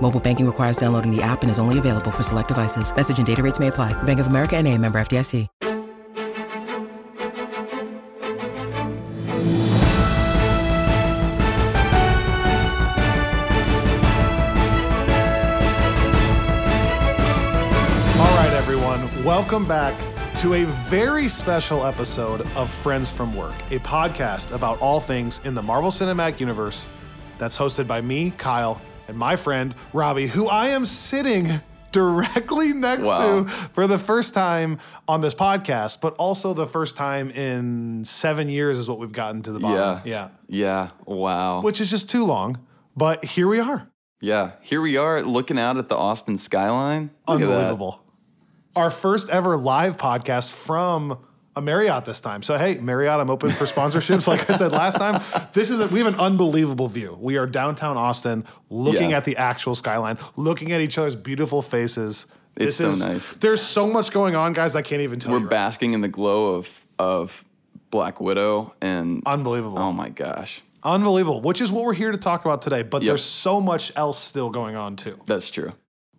Mobile banking requires downloading the app and is only available for select devices. Message and data rates may apply. Bank of America and a member FDIC. All right, everyone, welcome back to a very special episode of Friends from Work, a podcast about all things in the Marvel Cinematic Universe that's hosted by me, Kyle, and my friend, Robbie, who I am sitting directly next Wow. to for the first time on this podcast, but also the first time in seven years is what we've gotten to the bottom. Yeah. Yeah. Yeah. Wow. Which is just too long, but here we are. yeah. Here we are looking out at the Austin skyline. Look. Unbelievable. Our first ever live podcast from a Marriott this time. So hey, Marriott, I'm open for sponsorships. like I said last time, this is a, we have an unbelievable view. We are downtown Austin, looking Yeah. at the actual skyline, looking at each other's beautiful faces. It's This so is- nice. There's so much going on, guys. I can't even tell We're right basking in the glow of of Black Widow and. Unbelievable. oh my gosh. Unbelievable. Which is what we're here to talk about today. But Yep. there's so much else still going on too. That's true.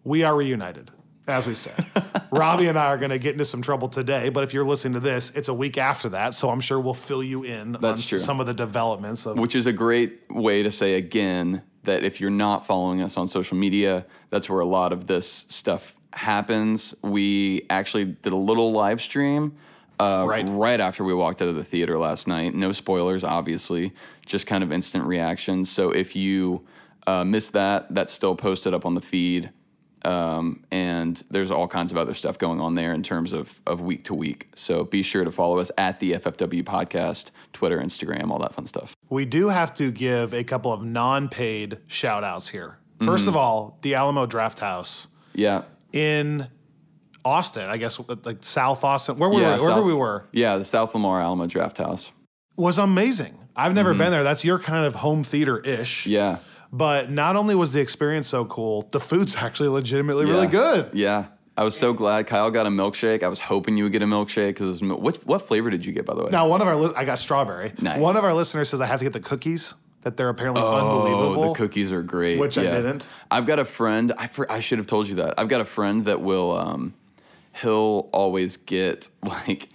we are reunited, as we said. Robbie and I are going to get into some trouble today, but if you're listening to this, it's a week after that, so I'm sure we'll fill you in on true. some of the developments of Which is a great way to say again that if you're not following us on social media, that's where a lot of this stuff happens. We actually did a little live stream uh, Right. after we walked out of the theater last night. No spoilers, obviously, just kind of instant reactions. So if you uh, missed that, that's still posted up on the feed. Um, and there's all kinds of other stuff going on there in terms of, of week to week. So be sure to follow us at the FFW podcast, Twitter, Instagram, all that fun stuff. we do have to give a couple of non-paid shout outs here. Mm-hmm. First of all, the Alamo Drafthouse Yeah. in Austin, I guess like South Austin, where we Yeah, were, wherever South- we were, Yeah, the South Lamar Alamo Drafthouse. was amazing. I've never been there. That's your kind of home theater ish. Mm-hmm. Yeah. But not only was the experience so cool, the food's actually legitimately yeah. really good. Yeah. I was so glad Kyle got a milkshake. I was hoping you would get a milkshake because mil- what what flavor did you get by the way? Now, one of our li- I got strawberry. Nice. One of our listeners says I have to get the cookies. That they're apparently unbelievable. Oh, unbelievable. the cookies are great. Which I didn't. I've got a friend. I for, I should have told you that. I've got a friend that will. Um, he'll always get like,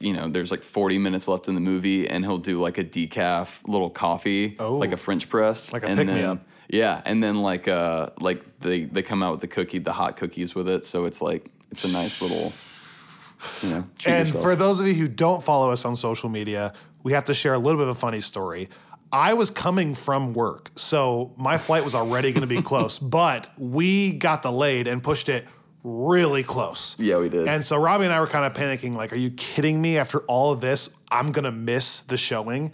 you know, there's like 40 minutes left in the movie, and he'll do like a decaf little coffee, Oh. like a French press, Like a and pick-me-up. then- Yeah, and then like uh like they they come out with the cookie, the hot cookies with it, so it's like it's a nice little. You know, And yourself. for those of you who don't follow us on social media, we have to share a little bit of a funny story. I was coming from work, so my flight was already going to be close, but we got delayed and pushed it really close. Yeah, we did. And so Robbie and I were kind of panicking, like, are you kidding me? After all of this, I'm gonna miss the showing.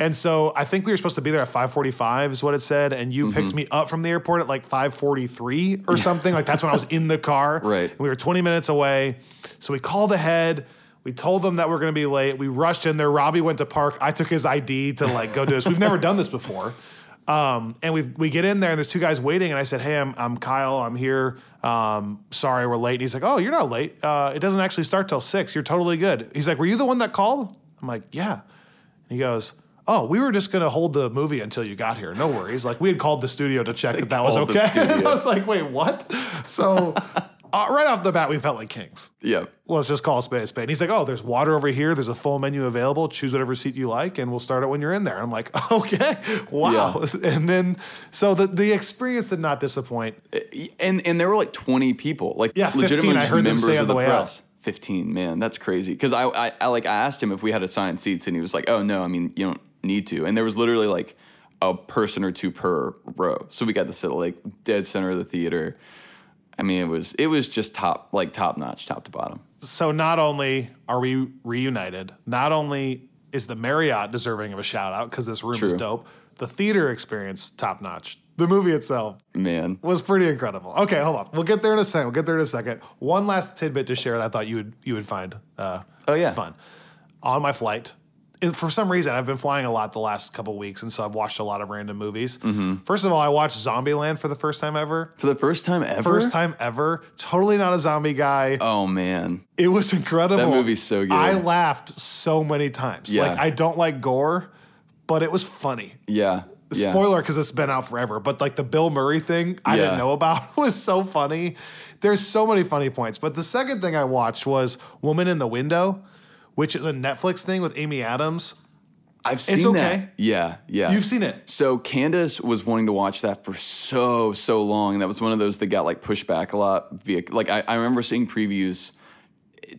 And so I think we were supposed to be there at 5:45 is what it said, and you Mm-hmm. picked me up from the airport at like 5:43 or something. like that's when I was in the car. Right. And we were 20 minutes away. So we called ahead. We told them that we're going to be late. We rushed in there. Robbie went to park. I took his ID to like go do this. We've never done this before. Um, and we we get in there and there's two guys waiting. And I said, "Hey, I'm, I'm Kyle. I'm here. Um, sorry, we're late." And he's like, "Oh, you're not late. Uh, it doesn't actually start till six. You're totally good." He's like, "Were you the one that called?" I'm like, "Yeah." And he goes, "Oh, we were just gonna hold the movie until you got here. No worries. Like we had called the studio to check that that was okay." and I was like, "Wait, what?" So uh, right off the bat, we felt like kings yeah. let's just call a spade a spade. And he's like, oh, there's water over here. There's a full menu available. Choose whatever seat you like, and we'll start it when you're in there. I'm like, okay, wow. And then, so the, the experience did not disappoint. and and there were like 20 people, like Yeah, 15, legitimate I heard them members of the the way out. press. 15. Man, that's crazy. Because I, I, I like I asked him if we had assigned seats, and he was like, "Oh no, I mean you don't need to." And there was literally like a person or two per row, so we got to sit like dead center of the theater. I mean, it was it was just top like top notch, top to bottom. So not only are we reunited, not only is the Marriott deserving of a shout out because this room is dope, the theater experience top notch. The movie itself Man, was pretty incredible. Okay, hold on. We'll get there in a second. We'll get there in a second. One last tidbit to share that I thought you would you would find uh, Oh, yeah. fun. On my flight, for some reason, I've been flying a lot the last couple weeks, and so I've watched a lot of random movies. Mm-hmm. First of all, I watched Zombieland for the first time ever. for the first time ever. First time ever. Totally not a zombie guy. Oh man, It was incredible. That movie's so good. I laughed so many times. Yeah. Like I don't like gore, but it was funny. yeah, yeah. Spoiler because it's been out forever, but like the Bill Murray thing I Yeah. didn't know about was so funny. There's so many funny points. But the second thing I watched was Woman in the Window, which is a Netflix thing with Amy Adams. I've seen okay. that. Yeah, yeah. You've seen it. So Candace was wanting to watch that for so so long. That was one of those that got like pushed back a lot. Via like I, I remember seeing previews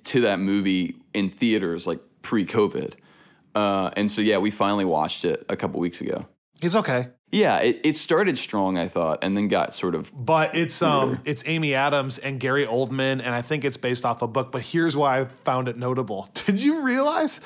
to that movie in theaters like pre-COVID, uh, and so yeah, we finally watched it a couple weeks ago. It's okay. Yeah, it, it started strong, I thought, and then got sort of But it's um it's Amy Adams and Gary Oldman, and I think it's based off a book. But here's why I found it notable. Did you realize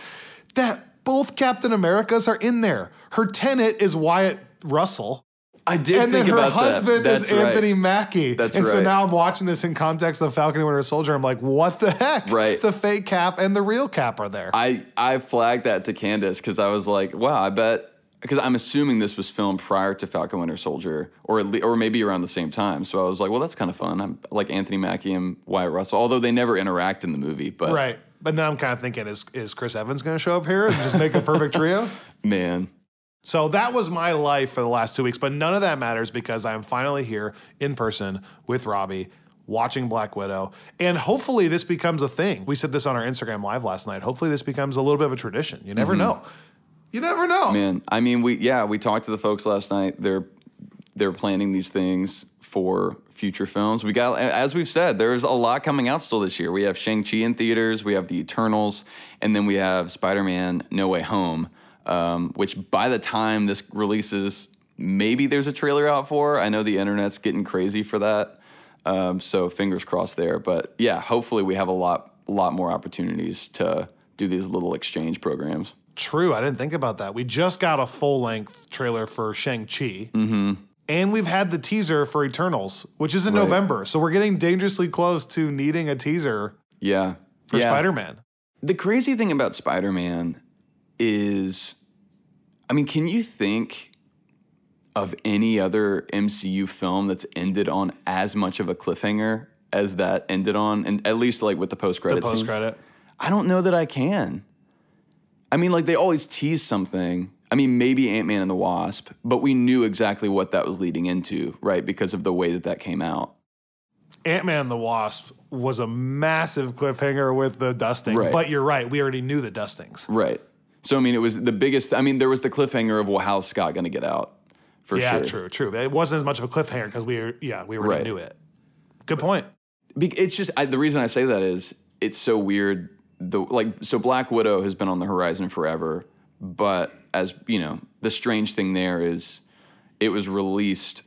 that both Captain Americas are in there? Her tenant is Wyatt Russell. I did and think then her about husband that. is right. Anthony Mackie. That's and so now I'm watching this in context of Falcon and Winter Soldier. I'm like, what the heck? Right. The fake cap and the real cap are there. I I flagged that to Candace because I was like, wow, I bet because I'm assuming this was filmed prior to Falcon Winter Soldier, or at le- or maybe around the same time. So I was like, well, that's kind of fun. I'm like Anthony Mackie and Wyatt Russell, although they never interact in the movie. But right. But then I'm kind of thinking, is, is Chris Evans going to show up here and just make a perfect trio? man, So that was my life for the last two weeks, but none of that matters because I'm finally here in person with Robbie watching Black Widow. And hopefully this becomes a thing. We said this on our Instagram live last night. Hopefully this becomes a little bit of a tradition. You never mm-hmm. know. You never know. man. I mean, we yeah, we talked to the folks last night. They're they're planning these things for future films. We got, as we've said, there's a lot coming out still this year. We have Shang Chi in theaters, we have The Eternals, and then we have Spider Man No Way Home. Um, which by the time this releases, maybe there's a trailer out for. I know the internet's getting crazy for that. Um, so fingers crossed there. But yeah, hopefully we have a lot, lot more opportunities to do these little exchange programs. True. I didn't think about that. We just got a full length trailer for Shang-Chi. Mm-hmm. And we've had the teaser for Eternals, which is in Right. November. So we're getting dangerously close to needing a teaser Yeah. for yeah. Spider Man. The crazy thing about Spider Man is, I mean, can you think of any other MCU film that's ended on as much of a cliffhanger as that ended on? And at least like with the post credit. The post credit. I don't know that I can. I mean, like they always tease something. I mean, maybe Ant Man and the Wasp, but we knew exactly what that was leading into, right? Because of the way that that came out. Ant Man and the Wasp was a massive cliffhanger with the dusting. Right. But you're right. We already knew the dustings. Right. So, I mean, it was the biggest, I mean, there was the cliffhanger of, well, how's Scott going to get out? For yeah, sure. Yeah, true, true. It wasn't as much of a cliffhanger because we were, yeah, we already Right. knew it. Good point. It's just I, the reason I say that is it's so weird. The like so Black Widow has been on the horizon forever, but as you know, the strange thing there is it was released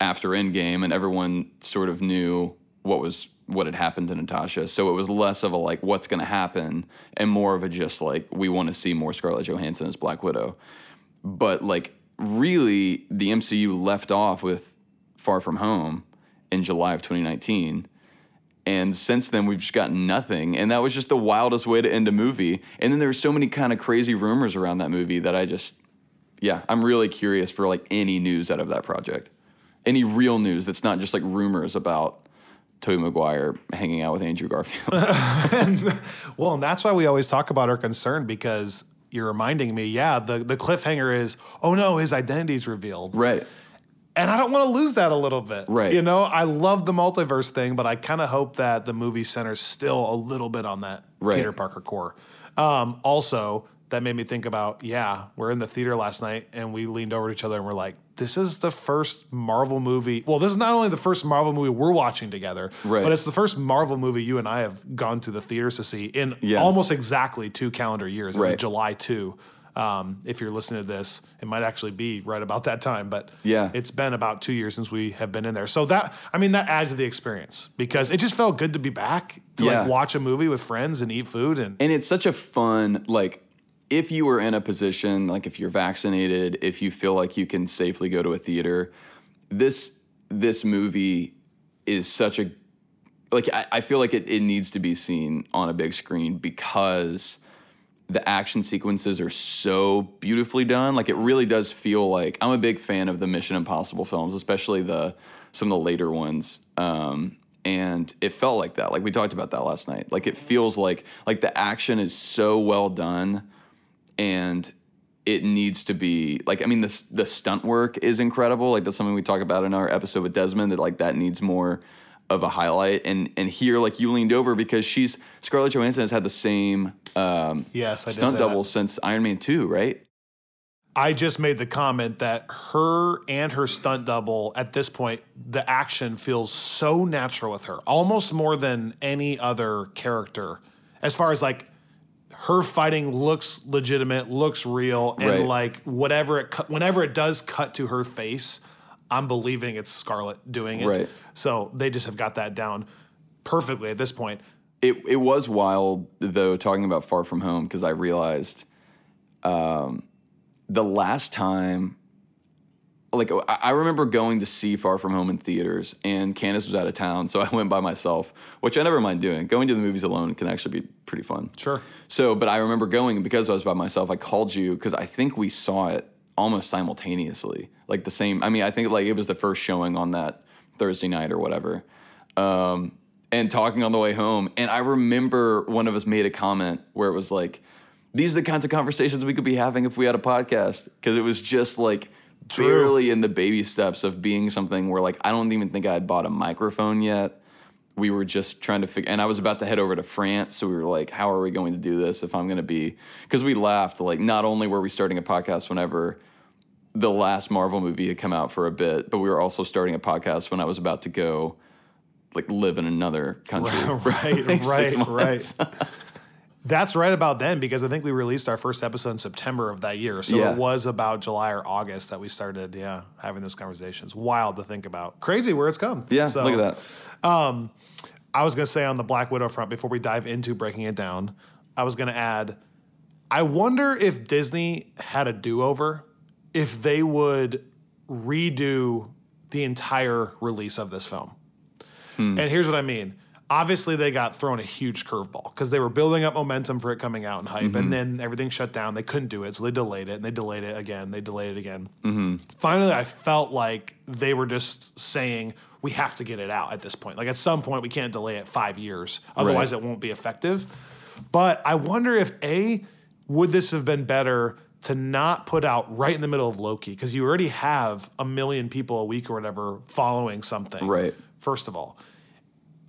after Endgame, and everyone sort of knew what was what had happened to Natasha. So it was less of a like what's going to happen, and more of a just like we want to see more Scarlett Johansson as Black Widow. But like really, the MCU left off with Far From Home in July of 2019. And since then, we've just gotten nothing. And that was just the wildest way to end a movie. And then there were so many kind of crazy rumors around that movie that I just, yeah, I'm really curious for like any news out of that project. Any real news that's not just like rumors about Tobey Maguire hanging out with Andrew Garfield. Well, and that's why we always talk about our concern because you're reminding me, yeah, the, the cliffhanger is, oh no, his identity's revealed. right. And I don't want to lose that a little bit. Right. You know, I love the multiverse thing, but I kind of hope that the movie centers still a little bit on that Right. Peter Parker core. Um, also, that made me think about, yeah, we're in the theater last night and we leaned over to each other and we're like, this is the first Marvel movie. Well, this is not only the first Marvel movie we're watching together, Right. but it's the first Marvel movie you and I have gone to the theaters to see in Yeah. almost exactly two calendar years. It Right. July 2. Um, if you're listening to this, it might actually be right about that time, but Yeah. it's been about two years since we have been in there. So that, I mean, that adds to the experience because it just felt good to be back to Yeah. like watch a movie with friends and eat food and And it's such a fun, like, if you were in a position, like if you're vaccinated, if you feel like you can safely go to a theater, this this movie is such a like I, I feel like it, it needs to be seen on a big screen because the action sequences are so beautifully done. Like it really does feel like I'm a big fan of the Mission Impossible films, especially the some of the later ones. Um, and it felt like that. Like we talked about that last night. Like it feels like like the action is so well done, and it needs to be like I mean the the stunt work is incredible. Like that's something we talk about in our episode with Desmond that like that needs more of a highlight. And and here like you leaned over because she's Scarlett Johansson has had the same um, yes, I stunt double that. since Iron Man two, right? I just made the comment that her and her stunt double at this point, the action feels so natural with her, almost more than any other character. As far as like her fighting looks legitimate, looks real, and Right. like whatever it whenever it does cut to her face, I'm believing it's Scarlett doing it. Right. So they just have got that down perfectly at this point. It it was wild though talking about Far From Home because I realized um, the last time like I I remember going to see Far From Home in theaters and Candace was out of town so I went by myself which I never mind doing going to the movies alone can actually be pretty fun Sure. so but I remember going and because I was by myself I called you because I think we saw it almost simultaneously like the same I mean I think like it was the first showing on that Thursday night or whatever um, and talking on the way home. And I remember one of us made a comment where it was like, these are the kinds of conversations we could be having if we had a podcast. Because it was just like barely in the baby steps of being something where like I don't even think I had bought a microphone yet. We were just trying to figure, and I was about to head over to France. So we were like, how are we going to do this if I'm going to be, because we laughed. Like, not only were we starting a podcast whenever the last Marvel movie had come out for a bit, but we were also starting a podcast when I was about to go like live in another country. right, right, right. That's right about then because I think we released our first episode in September of that year. So Yeah. it was about July or August that we started, yeah, having those conversations. Wild to think about. Crazy where it's come. Yeah, So, look at that. Um, I was going to say on the Black Widow front before we dive into breaking it down, I was going to add I wonder if Disney had a do over, if they would redo the entire release of this film. Hmm. And here's what I mean. Obviously, they got thrown a huge curveball because they were building up momentum for it coming out and hype, and mm-hmm. then everything shut down. They couldn't do it, so they delayed it, and they delayed it again. They delayed it again. Mm-hmm. Finally, I felt like they were just saying we have to get it out at this point. Like at some point, we can't delay it five years, otherwise Right. it won't be effective. But I wonder if a would this have been better to not put out right in the middle of Loki because you already have a million people a week or whatever following something. Right. First of all,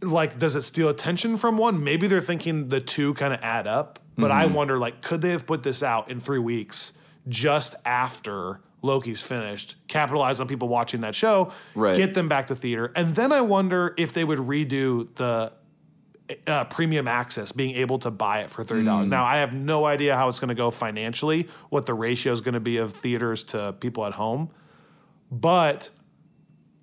like, does it steal attention from one? Maybe they're thinking the two kind of add up. But I wonder, like, could they have put this out in three weeks just after Loki's finished, capitalize on people watching that show, Right. get them back to theater, and then I wonder if they would redo the uh, premium access, being able to buy it for thirty dollars. Now, I have no idea how it's going to go financially, what the ratio is going to be of theaters to people at home, but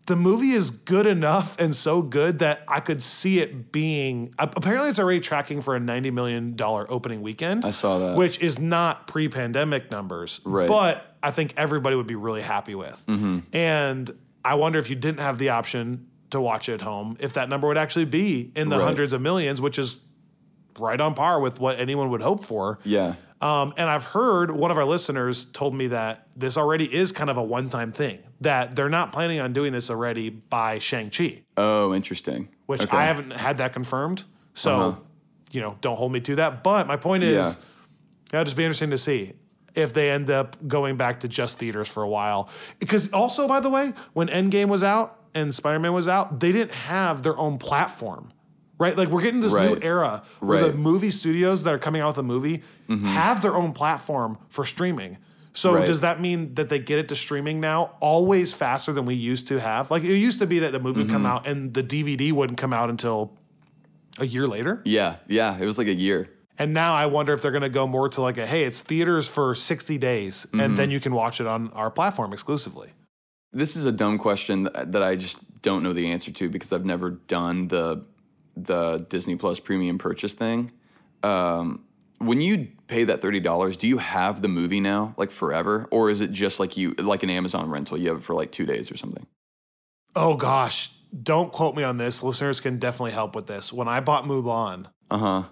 the movie is good enough and so good that I could see it being. Apparently, it's already tracking for a ninety million dollar opening weekend. I saw that. which is not pre-pandemic numbers, Right. But I think everybody would be really happy with. Mm-hmm. And I wonder if you didn't have the option to watch it at home, if that number would actually be in the Right. hundreds of millions, which is right on par with what anyone would hope for. Yeah. Um, and I've heard one of our listeners told me that this already is kind of a one time thing, that they're not planning on doing this already by Shang-Chi, Oh, interesting. which Okay. I haven't had that confirmed. So, Uh-huh. you know, don't hold me to that. But my point is, it'll just be interesting to see if they end up going back to just theaters for a while. Because also, by the way, when Endgame was out and Spider Man was out, they didn't have their own platform. Right? Like we're getting this new era where Right. the movie studios that are coming out with a movie mm-hmm. have their own platform for streaming. So Right. does that mean that they get it to streaming now always faster than we used to have? Like it used to be that the movie would come mm-hmm. out and the DVD wouldn't come out until a year later. Yeah, yeah, it was like a year. And now I wonder if they're going to go more to like a hey, it's theaters for 60 days and mm-hmm. then you can watch it on our platform exclusively. This is a dumb question that I just don't know the answer to because I've never done the the Disney Plus premium purchase thing. Um, when you pay that thirty dollars, do you have the movie now, like forever, or is it just like you like an Amazon rental? You have it for like two days or something. Oh gosh, don't quote me on this. Listeners can definitely help with this. When I bought Mulan, Uh huh.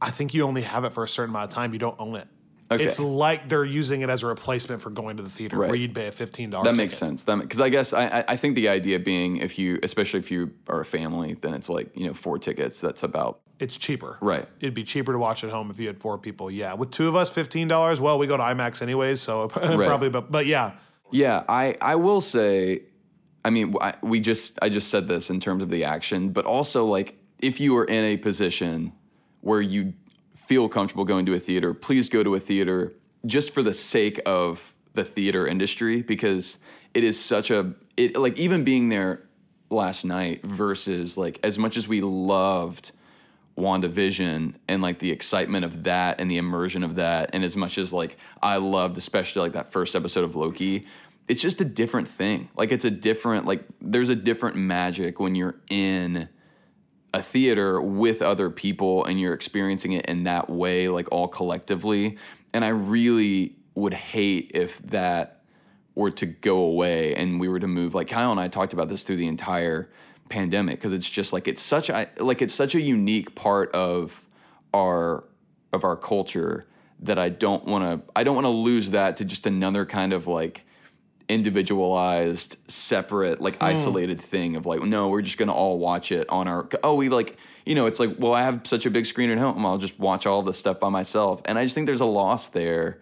I think you only have it for a certain amount of time. You don't own it. Okay. It's like they're using it as a replacement for going to the theater, Right. where you'd pay a fifteen dollars. That makes sense. That because I guess I I- think the idea being if you especially if you are a family, then it's like you know four tickets. That's about It's cheaper, Right. It'd be cheaper to watch at home if you had four people. Yeah, with two of us, fifteen dollars. Well, we go to IMAX anyways, so probably. But but yeah, Yeah, I I will say, I mean, I, we just I just said this in terms of the action, but also like if you are in a position where you feel comfortable going to a theater, please go to a theater just for the sake of the theater industry because it is such a it like even being there last night versus like as much as we loved WandaVision and like the excitement of that and the immersion of that. And as much as like I loved, especially like that first episode of Loki, it's just a different thing. Like it's a different, like there's a different magic when you're in a theater with other people and you're experiencing it in that way, like all collectively. And I really would hate if that were to go away and we were to move like Kyle and I talked about this through the entire pandemic because it's just like it's such a like it's such a unique part of our of our culture that I don't want to I don't want to lose that to just another kind of like individualized separate like hmm. isolated thing of like no we're just to all watch it on our oh we like you know it's like well I have such a big screen at home I'll just watch all this stuff by myself. And I just think there's a loss there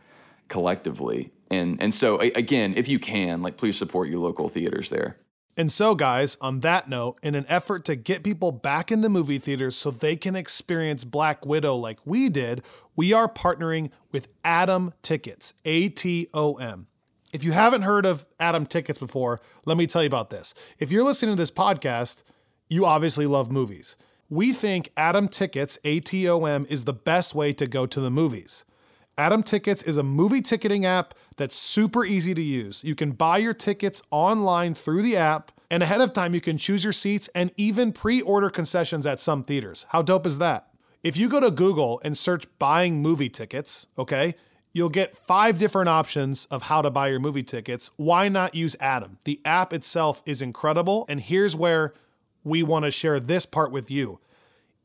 collectively. And and so again if you can like please support your local theaters there. And so, guys, on that note, in an effort to get people back into movie theaters so they can experience Black Widow like we did, we are partnering with Atom Tickets, A T O M. If you haven't heard of Atom Tickets before, let me tell you about this. If you're listening to this podcast, you obviously love movies. We think Atom Tickets, A T O M, is the best way to go to the movies. Atom Tickets is a movie ticketing app that's super easy to use. You can buy your tickets online through the app, and ahead of time, you can choose your seats and even pre order concessions at some theaters. How dope is that? If you go to Google and search buying movie tickets, okay, you'll get five different options of how to buy your movie tickets. Why not use Atom? The app itself is incredible, and here's where we want to share this part with you.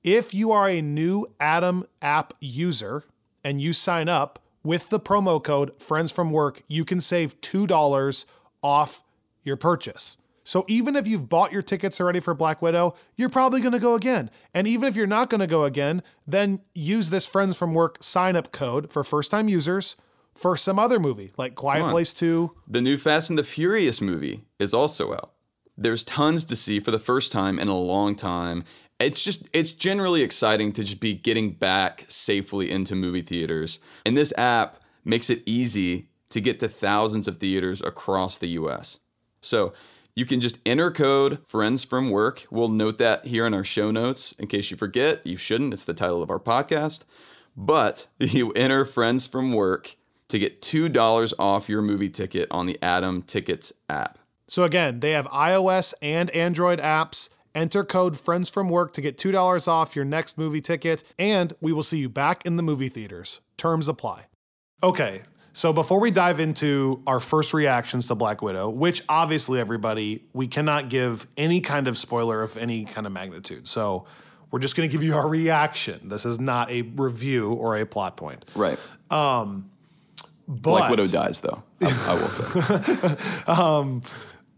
If you are a new Atom app user and you sign up with the promo code Friends from Work, you can save $2 off your purchase. So even if you've bought your tickets already for Black Widow, you're probably going to go again. And even if you're not going to go again, then use this Friends from Work sign up code for first time users for some other movie like Quiet. Place 2. The new Fast and the Furious movie is also out. There's tons to see for the first time in a long time. It's just it's generally exciting to just be getting back safely into movie theaters. And this app makes it easy to get to thousands of theaters across the US. So, you can just enter code friends from work. We'll note that here in our show notes in case you forget. You shouldn't. It's the title of our podcast. But you enter friends from work to get $2 off your movie ticket on the Atom Tickets app. So again, they have iOS and Android apps. Enter code Friends from Work to get $2 off your next movie ticket, and we will see you back in the movie theaters. Terms apply. Okay, so before we dive into our first reactions to Black Widow, which obviously, everybody, we cannot give any kind of spoiler of any kind of magnitude. So we're just going to give you our reaction. This is not a review or a plot point. Right. Um, but Black Widow dies, though, I, I will say. Um,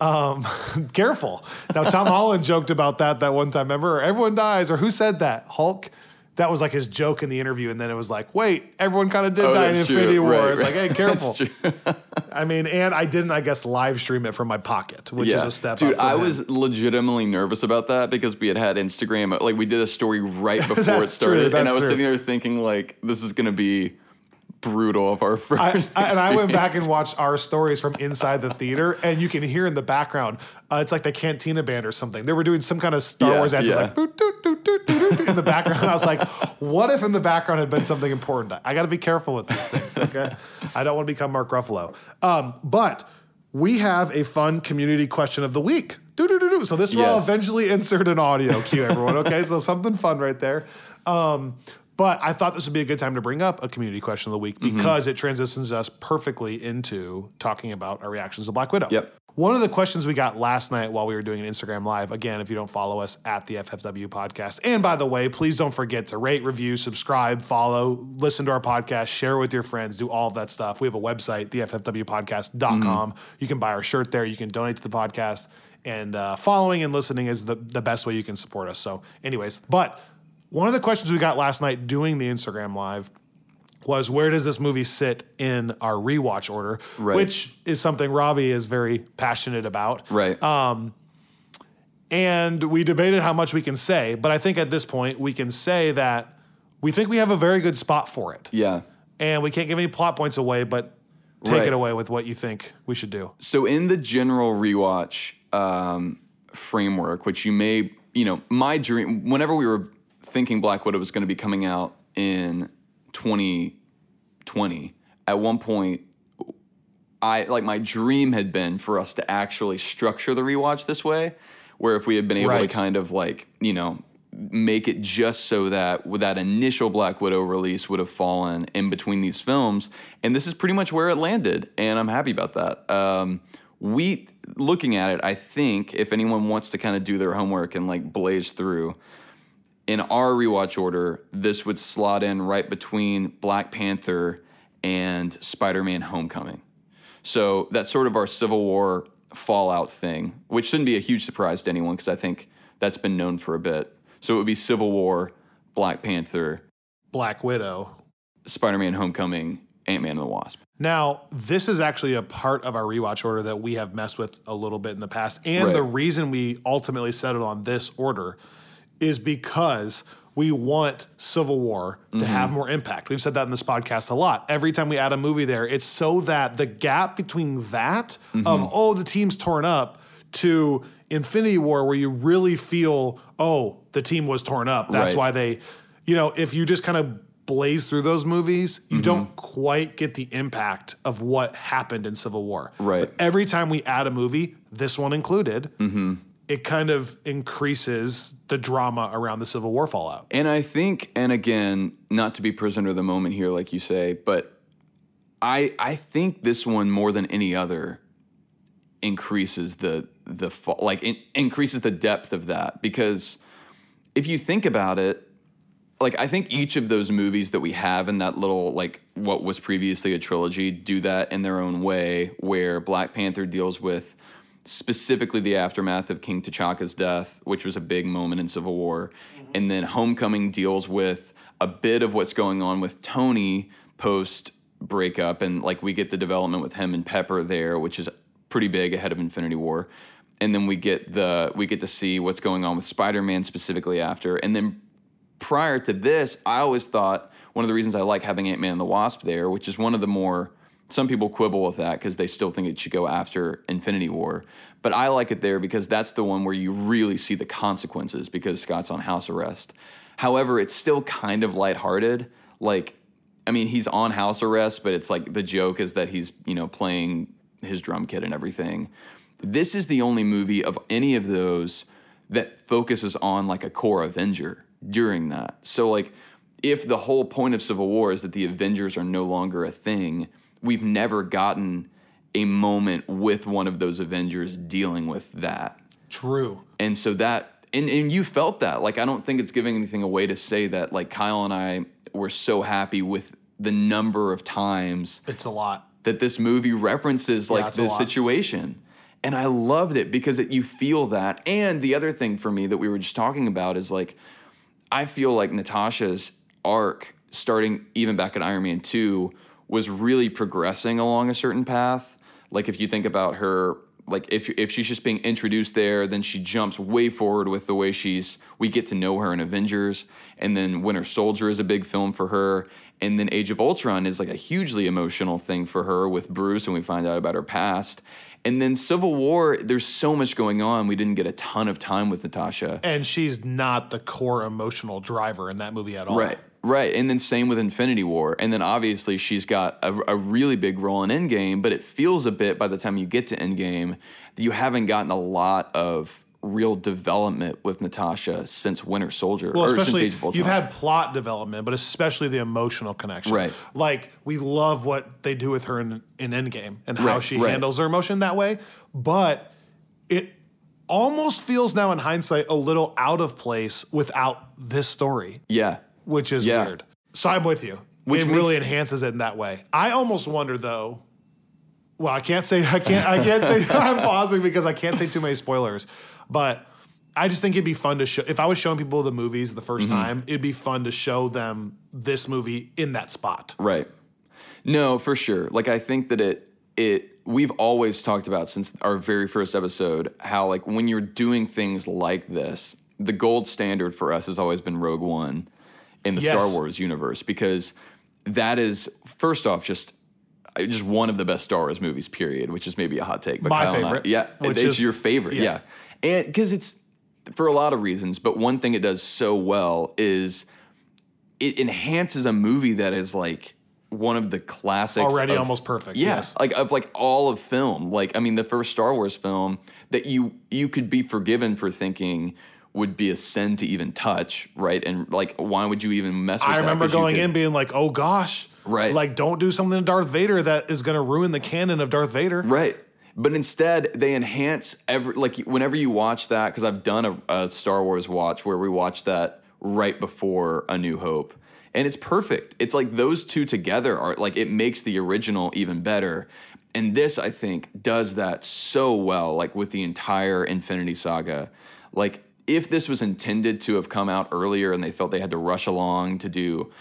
um, careful. Now, Tom Holland joked about that that one time. Remember, everyone dies, or who said that? Hulk. That was like his joke in the interview, and then it was like, wait, everyone kind of did Oh, die in Infinity true. War. Right, it's like, hey, careful. I mean, and I didn't, I guess, live stream it from my pocket, which is a step Dude, I him. was legitimately nervous about that because we had had Instagram. Like, we did a story right before it true, started. and I was true. sitting there thinking, like, this is going to be brutal of our first. I, I- and I went back and watched our stories from inside the theater, and you can hear in the background, uh, it's like the Cantina band or something. They were doing some kind of Star Yeah, Wars ads, yeah. like boot, doot, doot, doot, doot, in the background. I was like, what if in the background had been something important? I got to be careful with these things. Okay, I don't want to become Mark Ruffalo. Um, but we have a fun community question of the week. Do, do, do, do. So this will Yes. eventually insert an audio cue, everyone. Okay, so something fun right there. Um, but I thought this would be a good time to bring up a community question of the week Mm-hmm. because it transitions us perfectly into talking about our reactions to Black Widow. Yep. One of the questions we got last night while we were doing an Instagram live, again, if you don't follow us at the FFW podcast. And by the way, please don't forget to rate, review, subscribe, follow, listen to our podcast, share with your friends, do all of that stuff. We have a website, theffwpodcast.com. You can buy our shirt there, you can donate to the podcast. And uh, following and listening is the, the best way you can support us. So, anyways, but one of the questions we got last night doing the Instagram live was where does this movie sit in our rewatch order, Right. which is something Robbie is very passionate about. right. And we debated how much we can say, but I think at this point we can say that we think we have a very good spot for it. yeah. And we can't give any plot points away, but take Right. it away with what you think we should do. So in the general rewatch um, framework, which you may, you know, my dream, whenever we were thinking Black Widow was going to be coming out in 2020, at one point, I like my dream had been for us to actually structure the rewatch this way, where if we had been able Right. to kind of like, you know, make it just so that with that initial Black Widow release would have fallen in between these films, and this is pretty much where it landed, and I'm happy about that. Um, we looking at it, I think if anyone wants to kind of do their homework and like blaze through, in our rewatch order, this would slot in right between Black Panther and Spider-Man: Homecoming. So that's sort of our Civil War fallout thing, which shouldn't be a huge surprise to anyone because I think that's been known for a bit. So it would be Civil War, Black Panther, Black Widow. Spider Man Homecoming, Ant Man and the Wasp. Now, this is actually a part of our rewatch order that we have messed with a little bit in the past. And Right. the reason we ultimately settled on this order is because we want Civil War to have more impact. We've said that in this podcast a lot. Every time we add a movie there, it's so that the gap between that of, oh, the team's torn up to Infinity War, where you really feel, oh, the team was torn up. That's Right. why they, you know, if you just kind of blaze through those movies, Mm-hmm. you don't quite get the impact of what happened in Civil War. Right. But every time we add a movie, this one included, Mm-hmm. It kind of increases the drama around the Civil War fallout. And I think, and again, not to be prisoner of the moment here, like you say, but I I think this one more than any other increases the the fa- like in, increases the depth of that because if you think about it, like I think each of those movies that we have in that little like what was previously a trilogy do that in their own way. Where Black Panther deals with specifically the aftermath of King T'Chaka's death, which was a big moment in Civil War, mm-hmm. and then Homecoming deals with a bit of what's going on with Tony post breakup, and like we get the development with him and Pepper there, which is pretty big ahead of Infinity War. And then we get the we get to see what's going on with Spider-Man specifically after. And then prior to this, I always thought one of the reasons I like having Ant Man and the Wasp there, which is one of the more some people quibble with that because they still think it should go after Infinity War. But I like it there because that's the one where you really see the consequences because Scott's on house arrest. However, it's still kind of lighthearted. Like, I mean, he's on house arrest, but it's like the joke is that he's, you know, playing his drum kit and everything. This is the only movie of any of those that focuses on like a core Avenger during that. So, like, if the whole point of Civil War is that the Avengers are no longer a thing, we've never gotten a moment with one of those Avengers dealing with that. True. And so that and, and you felt that. Like I don't think it's giving anything away to say that like Kyle and I were so happy with the number of times It's a lot. that this movie references like a this situation. And I loved it because it, you feel that. And the other thing for me that we were just talking about is like, I feel like Natasha's arc, starting even back at Iron Man 2, was really progressing along a certain path. Like, if you think about her like if if she's just being introduced there, then she jumps way forward with the way she's. We get to know her in Avengers, and then Winter Soldier is a big film for her, and then Age of Ultron is like a hugely emotional thing for her with Bruce, and we find out about her past. And then Civil War, there's so much going on. We didn't get a ton of time with Natasha. And she's not the core emotional driver in that movie at all. Right. Right. And then same with Infinity War. And then obviously she's got a, a, really big role in Endgame, but it feels a bit by the time you get to Endgame that you haven't gotten a lot of real development with Natasha since Winter Soldier well, or especially since Age of Ultron. you've had plot development, but especially the emotional connection. Right. Like we love what they do with her in, in Endgame and how Right, she right. handles her emotion that way, but it almost feels now in hindsight a little out of place without this story, yeah. Which is Yeah. weird. So I'm with you. Which it really enhances it in that way. I almost wonder though. Well, I can't say I can't I can't say I'm pausing because I can't say too many spoilers, but I just think it'd be fun to show if I was showing people the movies the 1st Mm-hmm. time, it'd be fun to show them this movie in that spot. Right. No, for sure. Like I think that it it we've always talked about since our very first episode how like when you're doing things like this, the gold standard for us has always been Rogue One in the Yes. Star Wars universe because that is first off just uh, just one of the best Star Wars movies, period. Which is maybe a hot take, but My Kyle and I- yeah, it's is- your favorite, yeah. yeah, and because it's for a lot of reasons. But one thing it does so well is it enhances a movie that is like one of the classics Already of- almost perfect, yeah yes. like of like all of film like i mean the first star wars film that you you could be forgiven for thinking would be a sin to even touch right and like why would you even mess with I that? remember 'Cause you going could- in being like, "Oh gosh." Right. Like don't do something to Darth Vader that is going to ruin the canon of Darth Vader. Right. But instead, they enhance every like whenever you watch that because I've done a, a Star Wars watch where we watched that right before A New Hope, and it's perfect. It's like those two together are like it makes the original even better. And this, I think, does that so well, like with the entire Infinity Saga. Like, if this was intended to have come out earlier and they felt they had to rush along to do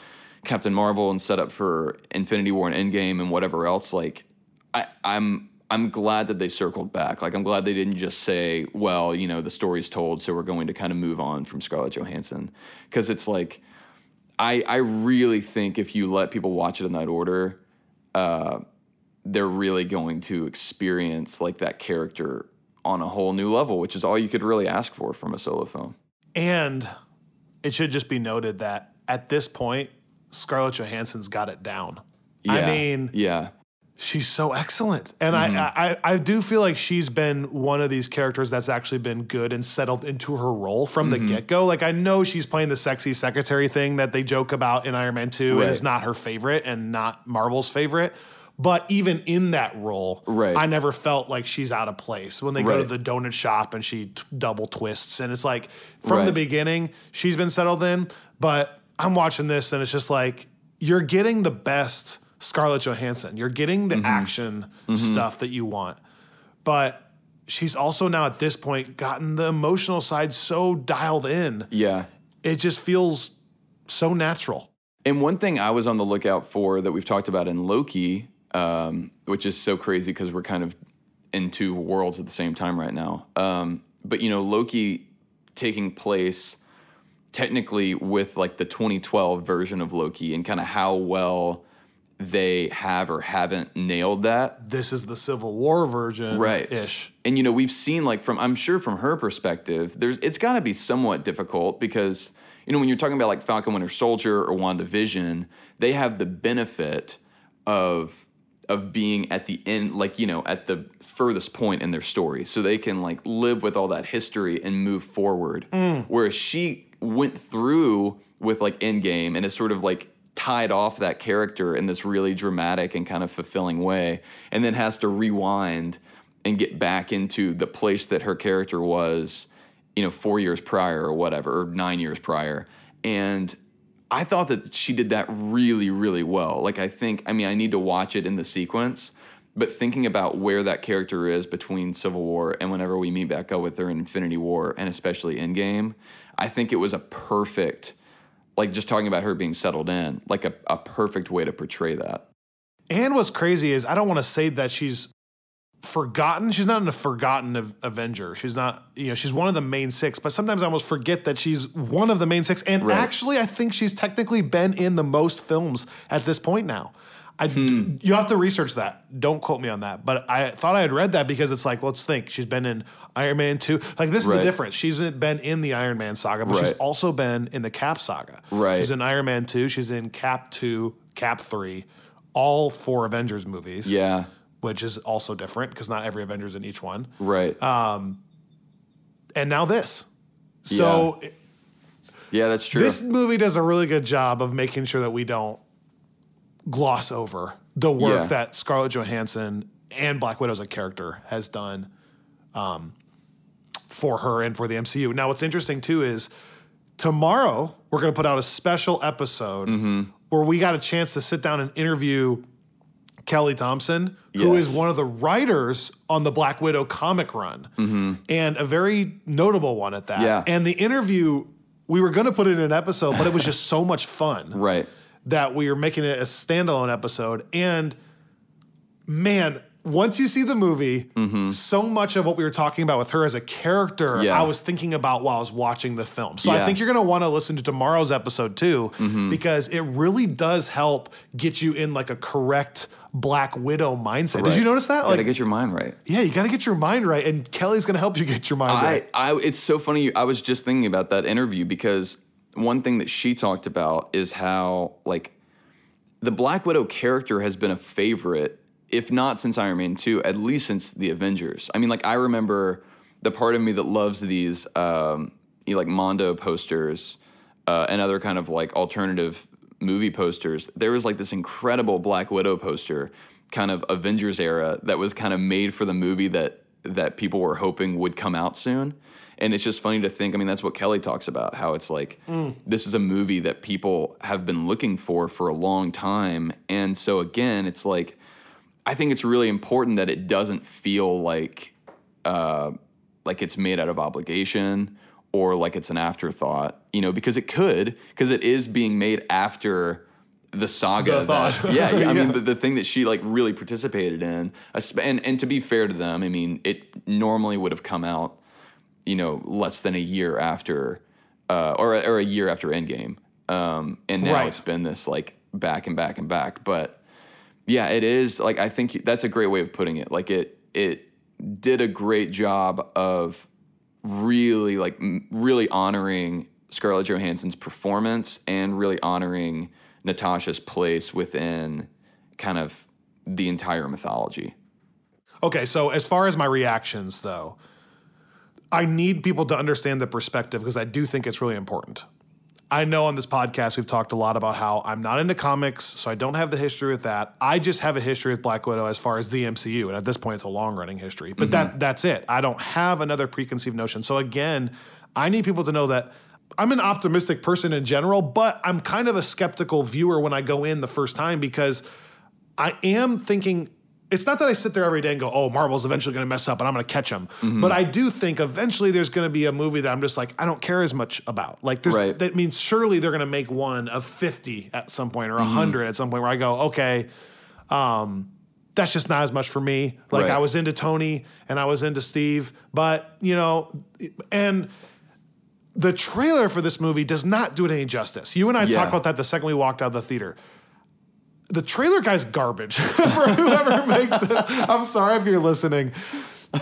Captain Marvel and set up for Infinity War and Endgame and whatever else, like I, I'm I'm glad that they circled back. Like I'm glad they didn't just say, well, you know, the story's told, so we're going to kind of move on from Scarlett Johansson. Because it's like I I really think if you let people watch it in that order, uh, they're really going to experience like that character on a whole new level, which is all you could really ask for from a solo film. And it should just be noted that at this point, Scarlett Johansson's got it down. I mean, yeah. she's so excellent, and Mm-hmm. I, I I do feel like she's been one of these characters that's actually been good and settled into her role from Mm-hmm. the get go. Like I know she's playing the sexy secretary thing that they joke about in Iron Man Two, and it's Right. not her favorite and not Marvel's favorite. But even in that role, Right. I never felt like she's out of place when they go to the donut shop and she t- double twists, and it's like from the beginning she's been settled in. But I'm watching this and it's just like you're getting the best Scarlett Johansson. You're getting Mm-hmm. the action stuff that you want. But she's also now at this point gotten the emotional side so dialed in. Yeah. It just feels so natural. And one thing I was on the lookout for that we've talked about in Loki, um, which is so crazy because we're kind of in two worlds at the same time right now. Um, but you know, Loki taking place technically with like the 2012 version of Loki and kind of how well they have or haven't nailed that. This is the Civil War version Right. ish. And you know, we've seen like from I'm sure from her perspective, there's it's got to be somewhat difficult because you know when you're talking about like Falcon Winter Soldier or WandaVision, they have the benefit of of being at the end like you know at the furthest point in their story. So they can like live with all that history and move forward. Mm. Whereas she went through with like endgame and is sort of like tied off that character in this really dramatic and kind of fulfilling way and then has to rewind and get back into the place that her character was you know 4 years prior or whatever or 9 years prior. And I thought that she did that really, really well. Like, I think, I mean, I need to watch it in the sequence, but thinking about where that character is between Civil War and whenever we meet back up with her in Infinity War and especially Endgame, I think it was a perfect, like, just talking about her being settled in, like a, a perfect way to portray that. And what's crazy is I don't want to say that she's forgotten. She's not in a forgotten av- Avenger. She's not, you know, she's one of the main six, but sometimes I almost forget that she's one of the main six. And Right. actually, I think she's technically been in the most films at this point now. I, Hmm. You have to research that. Don't quote me on that. But I thought I had read that because it's like, let's think. She's been in Iron Man 2. Like, this is Right. the difference. She's been in the Iron Man saga, but she's also been in the Cap saga. Right. She's in Iron Man 2. She's in Cap 2, Cap 3, all four Avengers movies Yeah. Which is also different because not every Avenger's in each one. Right. Um, And now this. So yeah, that's true. this movie does a really good job of making sure that we don't gloss over the work Yeah. that Scarlett Johansson and Black Widow as a character has done um, for her and for the MCU. Now, what's interesting too is tomorrow we're going to put out a special episode Mm-hmm. where we got a chance to sit down and interview Kelly Thompson, who is Yes. one of the writers on the Black Widow comic run, and a very notable one at that. Mm-hmm. Yeah. And the interview, we were going to put it in an episode, but it was just so much fun right. that we were making it a standalone episode. And man, once you see the movie, so much of what we were talking about with her as a character, Mm-hmm. Yeah. I was thinking about while I was watching the film. So I think you're going to want to listen to tomorrow's episode too, Mm-hmm. because it really does help get you in like a correct Black Widow mindset. Did you notice that? You gotta get your mind right. yeah, you got to get your mind right, and Kelly's to help you get your mind I, right. I, it's so funny. I was just thinking about that interview because one thing that she talked about is how like the Black Widow character has been a favorite, if not since Iron Man two, at least since the Avengers. I mean, like I remember the part of me that loves these, um, you know, like Mondo posters uh, and other kind of like alternative movie posters. There was like this incredible Black Widow poster, kind of Avengers era, that was kind of made for the movie that that people were hoping would come out soon. And it's just funny to think. I mean, that's what Kelly talks about. How it's like this is a movie that people have been looking for for a long time, and so again, it's like I think it's really important that it doesn't feel like uh, like it's made out of obligation or like it's an afterthought, you know, because it could, because it is being made after the saga. The thought. that- yeah, yeah, I mean, Yeah. the, the thing that she like really participated in, and and to be fair to them, I mean, it normally would have come out, you know, less than a year after, uh, or or a year after Endgame, um, and now Right. it's been this like back and back and back, but yeah, it is like I think that's a great way of putting it. Like it it did a great job of really like really honoring Scarlett Johansson's performance and really honoring Natasha's place within kind of the entire mythology. Okay, so as far as my reactions, though, I need people to understand the perspective because I do think it's really important. I know on this podcast we've talked a lot about how I'm not into comics, so I don't have the history with that. I just have a history with Black Widow as far as the MCU, and at this point, it's a long running history. But that mm-hmm. that's it. I don't have another preconceived notion. So again, I need people to know that I'm an optimistic person in general, but I'm kind of a skeptical viewer when I go in the first time because I am thinking it's not that I sit there every day and go, "Oh, Marvel's eventually going to mess up and I'm going to catch them." Mm-hmm. But I do think eventually there's going to be a movie that I'm just like, I don't care as much about. Like, there's, Right. that means surely they're going to make one of 50 at some point or Mm-hmm. 100 at some point where I go, okay, um, that's just not as much for me. Like, Right. I was into Tony and I was into Steve, but you know, and the trailer for this movie does not do it any justice. You and I Yeah. talked about that the second we walked out of the theater. The trailer guy's garbage for whoever makes this. I'm sorry if you're listening,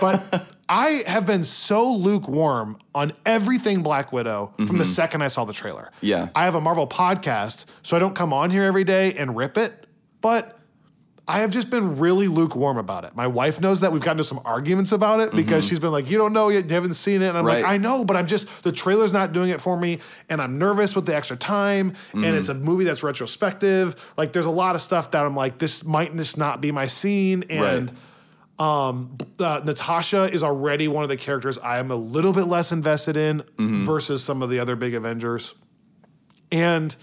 but I have been so lukewarm on everything Black Widow from the mm-hmm. second I saw the trailer. Yeah. I have a Marvel podcast, so I don't come on here every day and rip it, but I have just been really lukewarm about it. My wife knows that. We've gotten into some arguments about it because she's been like, "You don't know yet. You haven't seen it." And I'm Right. like, "I know, but I'm just the trailer's not doing it for me, and I'm nervous with the extra time, and it's a movie that's retrospective. Like, there's a lot of stuff that I'm like, this might just not be my scene." And um, uh, Natasha is already one of the characters I am a little bit less invested in versus some of the other big Avengers, and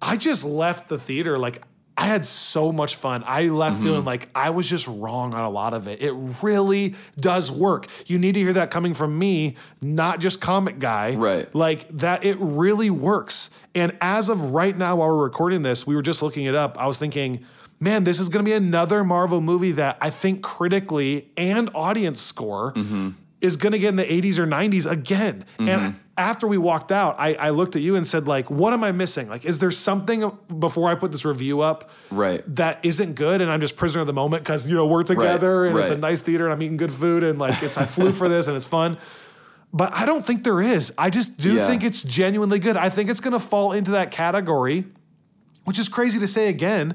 I just left the theater like I had so much fun. I left feeling Mm-hmm. like I was just wrong on a lot of it. It really does work. You need to hear that coming from me, not just comic guy. Right. Like that it really works. And as of right now, while we're recording this, we were just looking it up. I was thinking, man, this is going to be another Marvel movie that I think critically and audience score is going to get in the 80s or 90s again. And mm-hmm. after we walked out, I, I looked at you and said, like, what am I missing? Like, is there something before I put this review up Right. that isn't good? And I'm just prisoner of the moment because, you know, we're together and it's a nice theater and I'm eating good food and like it's I flew for this and it's fun. But I don't think there is. I just do Yeah. think it's genuinely good. I think it's going to fall into that category, which is crazy to say again.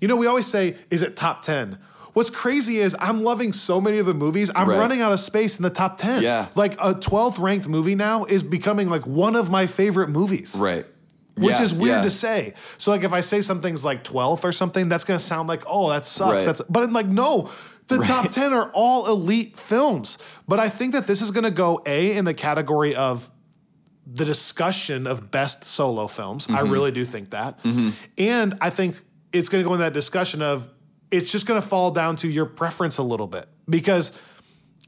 You know, we always say, is it top 10? What's crazy is I'm loving so many of the movies. I'm Right. running out of space in the top 10. Yeah. Like a 12th ranked movie now is becoming like one of my favorite movies Right. which Yeah, is weird yeah. to say. So like if I say something's like 12th or something, that's gonna sound like, oh, that sucks. Right. That's but I'm like, no, the top 10 are all elite films. But I think that this is gonna go A in the category of the discussion of best solo films. I mm-hmm. really do think that. Mm-hmm. And I think it's gonna go in that discussion of it's just gonna fall down to your preference a little bit. Because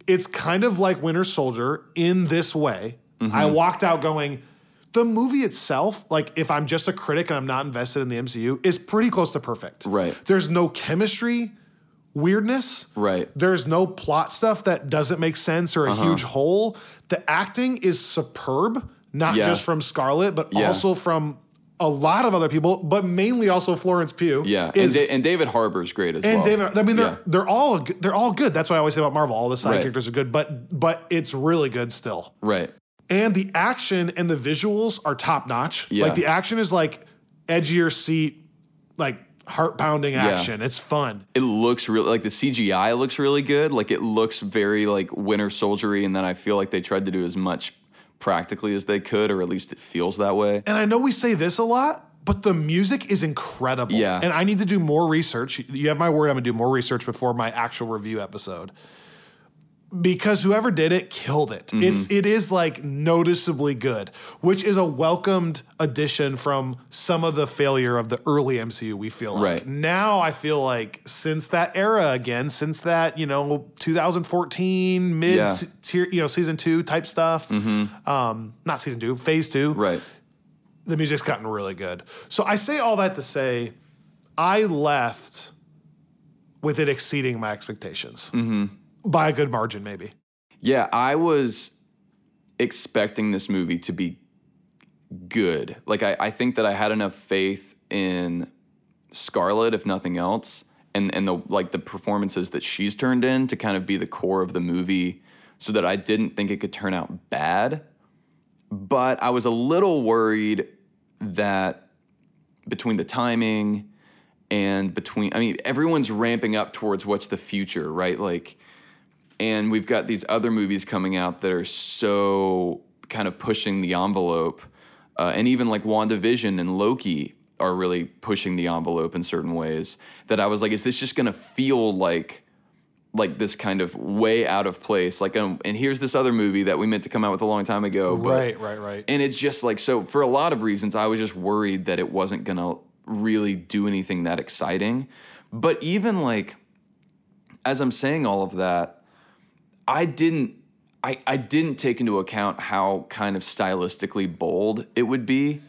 it's kind of like Winter Soldier in this way. I walked out going, the movie itself, like if I'm just a critic and I'm not invested in the MCU, is pretty close to perfect. Right. There's no chemistry weirdness. Right. There's no plot stuff that doesn't make sense or a Uh-huh. huge hole. The acting is superb, not Yeah. just from Scarlett, but Yeah. also from a lot of other people, but mainly also Florence Pugh. Yeah. Is, and, da- and David Harbour's great as and well. And David, I mean, they're Yeah. they're all they're all good. That's what I always say about Marvel. All the side Right. characters are good, but but it's really good still. Right. And the action and the visuals are top notch. Yeah. Like the action is like edgier seat, like heart pounding action. It's fun. It looks really like the CGI looks really good. Like it looks very like Winter Soldiery, and then I feel like they tried to do as much practically as they could, or at least it feels that way. And I know we say this a lot, but the music is incredible. Yeah. And I need to do more research. You have my word, I'm gonna do more research before my actual review episode. Because whoever did it killed it. Mm-hmm. It's it is like noticeably good, which is a welcomed addition from some of the failure of the early MCU, we feel like. Right. Now I feel like since that era again, since that, you know, 2014 mid Yeah. Mm-hmm. tier, you know, season two type stuff. Um, not season two, phase two Right. the music's gotten really good. So I say all that to say, I left with it exceeding my expectations by a good margin, maybe. Yeah, I was expecting this movie to be good. Like I, I think that I had enough faith in Scarlett, if nothing else, and and the like the performances that she's turned in to kind of be the core of the movie, so that I didn't think it could turn out bad. But I was a little worried that between the timing and between I mean everyone's ramping up towards what's the future, right? Like and we've got these other movies coming out that are so kind of pushing the envelope. Uh, and even like WandaVision and Loki are really pushing the envelope in certain ways that I was like, is this just gonna feel like like this kind of way out of place? Like, um, and here's this other movie that we meant to come out with a long time ago. But, right, right, right. and it's just like so for a lot of reasons i was just worried that it wasn't gonna really do anything that exciting but even like as i'm saying all of that i didn't i, I didn't take into account how kind of stylistically bold it would be